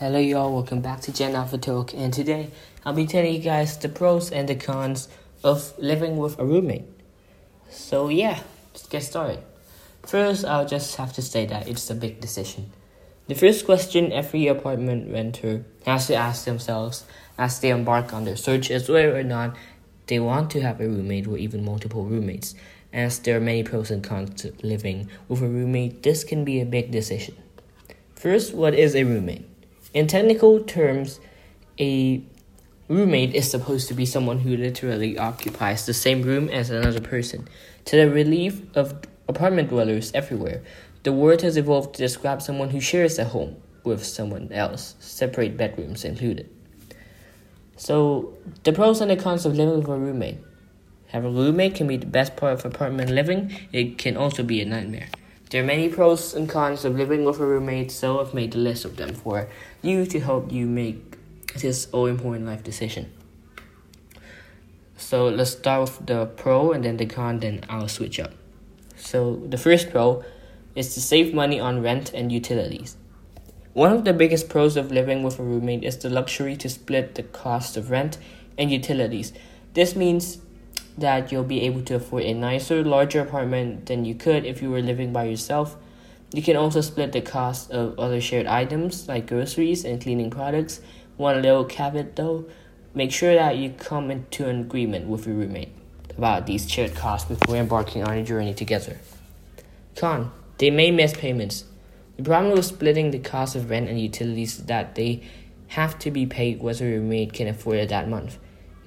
Hello, y'all. Welcome back to Gen Alpha Talk, and today I'll be telling you guys the pros and the cons of living with a roommate. So, yeah, let's get started. First, I'll just have to say that it's a big decision. The first question every apartment renter has to ask themselves as they embark on their search is whether or not they want to have a roommate or even multiple roommates. As there are many pros and cons to living with a roommate, this can be a big decision. First, what is a roommate? In technical terms, a roommate is supposed to be someone who literally occupies the same room as another person. To the relief of apartment dwellers everywhere, the word has evolved to describe someone who shares a home with someone else, separate bedrooms included. So, the pros and the cons of living with a roommate. Having a roommate can be the best part of apartment living, it can also be a nightmare. There are many pros and cons of living with a roommate, so I've made a list of them for you to help you make this all important life decision. So let's start with the pro and then the con, then I'll switch up. So the first pro is to save money on rent and utilities. One of the biggest pros of living with a roommate is the luxury to split the cost of rent and utilities. This means that you'll be able to afford a nicer, larger apartment than you could if you were living by yourself. You can also split the cost of other shared items like groceries and cleaning products. One little caveat though, make sure that you come into an agreement with your roommate about these shared costs before embarking on a journey together. Con, they may miss payments. The problem with splitting the cost of rent and utilities is that they have to be paid whether your roommate can afford it that month.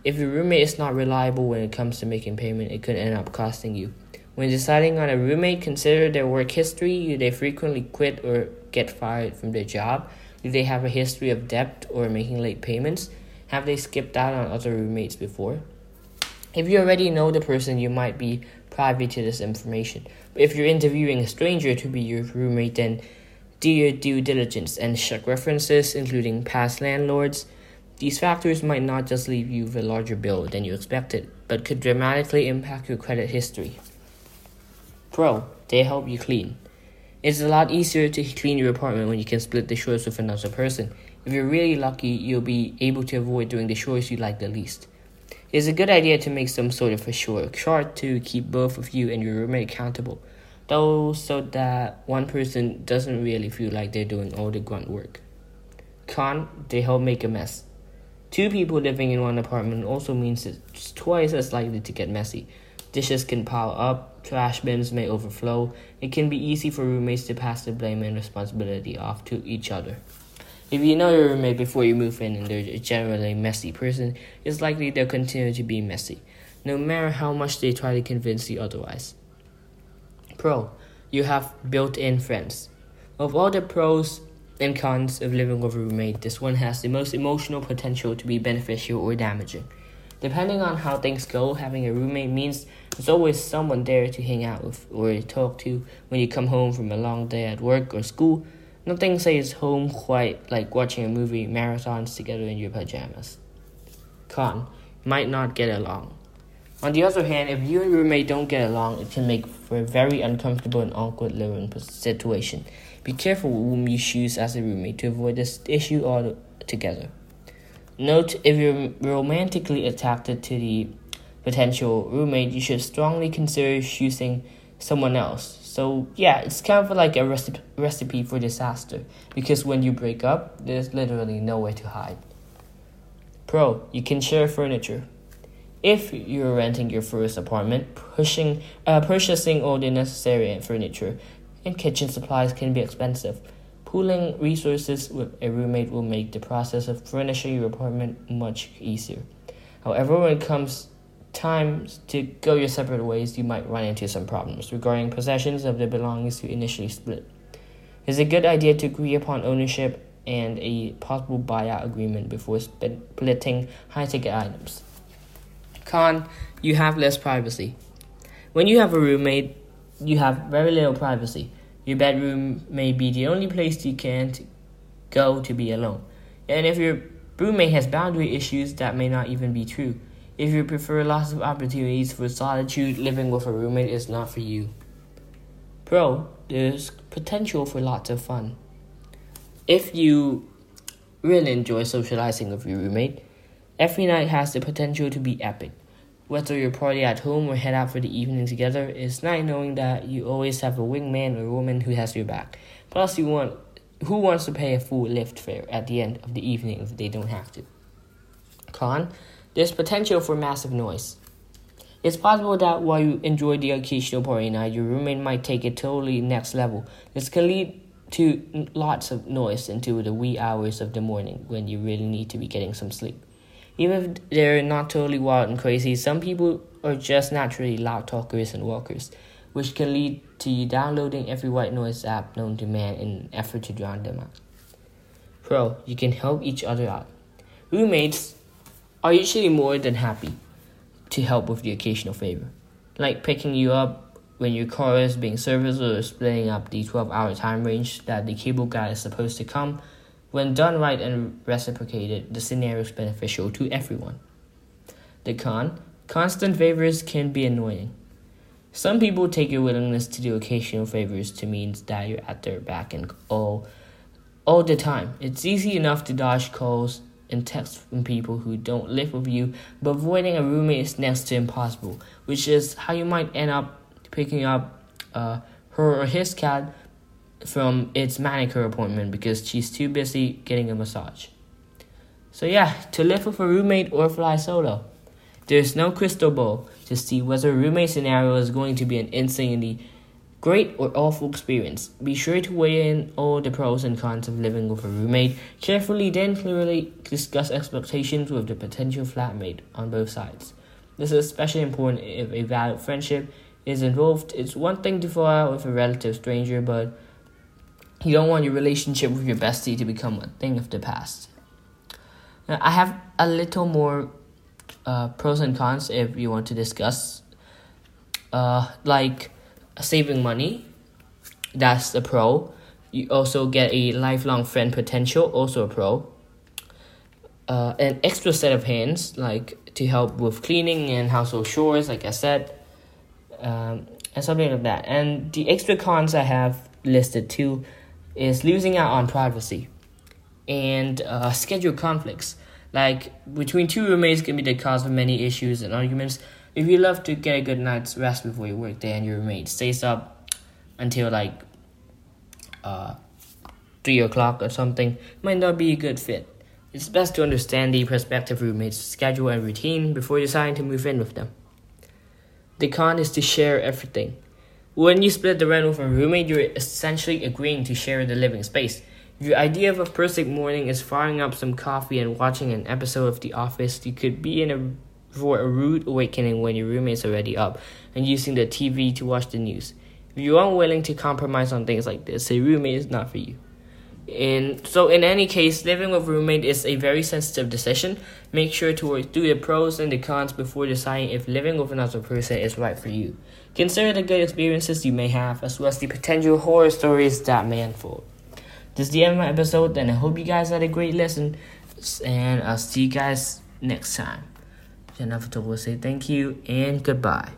If your roommate is not reliable when it comes to making payment, it could end up costing you. When deciding on a roommate, consider their work history. Do they frequently quit or get fired from their job? Do they have a history of debt or making late payments? Have they skipped out on other roommates before? If you already know the person, you might be privy to this information. But if you're interviewing a stranger to be your roommate, then do your due diligence and check references, including past landlords, these factors might not just leave you with a larger bill than you expected, but could dramatically impact your credit history. Pro, they help you clean. It's a lot easier to clean your apartment when you can split the chores with another person. If you're really lucky, you'll be able to avoid doing the chores you like the least. It's a good idea to make some sort of a chore chart to keep both of you and your roommate accountable, though, so that one person doesn't really feel like they're doing all the grunt work. Con, they help make a mess. Two people living in one apartment also means it's twice as likely to get messy. Dishes can pile up, trash bins may overflow. It can be easy for roommates to pass the blame and responsibility off to each other. If you know your roommate before you move in and they're a generally messy person, it's likely they'll continue to be messy, no matter how much they try to convince you otherwise. Pro, you have built in friends. Of all the pros, and cons of living with a roommate, this one has the most emotional potential to be beneficial or damaging. Depending on how things go, having a roommate means there's always someone there to hang out with or talk to when you come home from a long day at work or school. Nothing says home quite like watching a movie marathons together in your pajamas. Con, might not get along. On the other hand, if you and roommate don't get along, it can make for a very uncomfortable and awkward living situation. Be careful whom you choose as a roommate to avoid this issue altogether. Note if you're romantically attracted to the potential roommate, you should strongly consider choosing someone else. So, yeah, it's kind of like a recipe, recipe for disaster because when you break up, there's literally nowhere to hide. Pro, you can share furniture. If you're renting your first apartment, pushing, uh, purchasing all the necessary furniture and kitchen supplies can be expensive. Pooling resources with a roommate will make the process of furnishing your apartment much easier. However, when it comes time to go your separate ways, you might run into some problems regarding possessions of the belongings you initially split. It's a good idea to agree upon ownership and a possible buyout agreement before splitting high ticket items. Con, you have less privacy. When you have a roommate, you have very little privacy. Your bedroom may be the only place you can't go to be alone. And if your roommate has boundary issues, that may not even be true. If you prefer lots of opportunities for solitude, living with a roommate is not for you. Pro, there's potential for lots of fun. If you really enjoy socializing with your roommate. Every night has the potential to be epic. Whether you're party at home or head out for the evening together, it's nice knowing that you always have a wingman or woman who has your back. Plus, you want who wants to pay a full Lyft fare at the end of the evening if they don't have to? Con, there's potential for massive noise. It's possible that while you enjoy the occasional party night, your roommate might take it totally next level. This can lead to lots of noise into the wee hours of the morning when you really need to be getting some sleep. Even if they're not totally wild and crazy, some people are just naturally loud talkers and walkers, which can lead to you downloading every white noise app known to man in an effort to drown them out. Pro, you can help each other out. Roommates are usually more than happy to help with the occasional favor, like picking you up when your car is being serviced or splitting up the 12 hour time range that the cable guy is supposed to come when done right and reciprocated, the scenario is beneficial to everyone. The con constant favors can be annoying. Some people take your willingness to do occasional favors to mean that you're at their back and all, all the time. It's easy enough to dodge calls and texts from people who don't live with you, but avoiding a roommate is next to impossible, which is how you might end up picking up uh, her or his cat from its manicure appointment because she's too busy getting a massage. So, yeah, to live with a roommate or fly solo. There's no crystal ball to see whether a roommate scenario is going to be an insanely great or awful experience. Be sure to weigh in all the pros and cons of living with a roommate carefully, then clearly discuss expectations with the potential flatmate on both sides. This is especially important if a valid friendship is involved. It's one thing to fall out with a relative stranger, but you don't want your relationship with your bestie to become a thing of the past. Now, I have a little more uh, pros and cons if you want to discuss. Uh, like saving money, that's the pro. You also get a lifelong friend potential, also a pro. Uh, an extra set of hands, like to help with cleaning and household chores, like I said, um, and something like that. And the extra cons I have listed too is losing out on privacy and uh, schedule conflicts. Like between two roommates can be the cause of many issues and arguments. If you love to get a good night's rest before your work day and your roommate stays up until like uh, three o'clock or something, might not be a good fit. It's best to understand the prospective roommate's schedule and routine before deciding to move in with them. The con is to share everything. When you split the rent with a roommate, you're essentially agreeing to share the living space. Your idea of a perfect morning is firing up some coffee and watching an episode of The Office, you could be in a for a rude awakening when your roommate's already up and using the TV to watch the news. If you aren't willing to compromise on things like this, a roommate is not for you. In so in any case, living with a roommate is a very sensitive decision. Make sure to through the pros and the cons before deciding if living with another person is right for you. Consider the good experiences you may have, as well as the potential horror stories that may unfold. This is the end of my episode, and I hope you guys had a great listen. And I'll see you guys next time. Jennifer will say thank you and goodbye.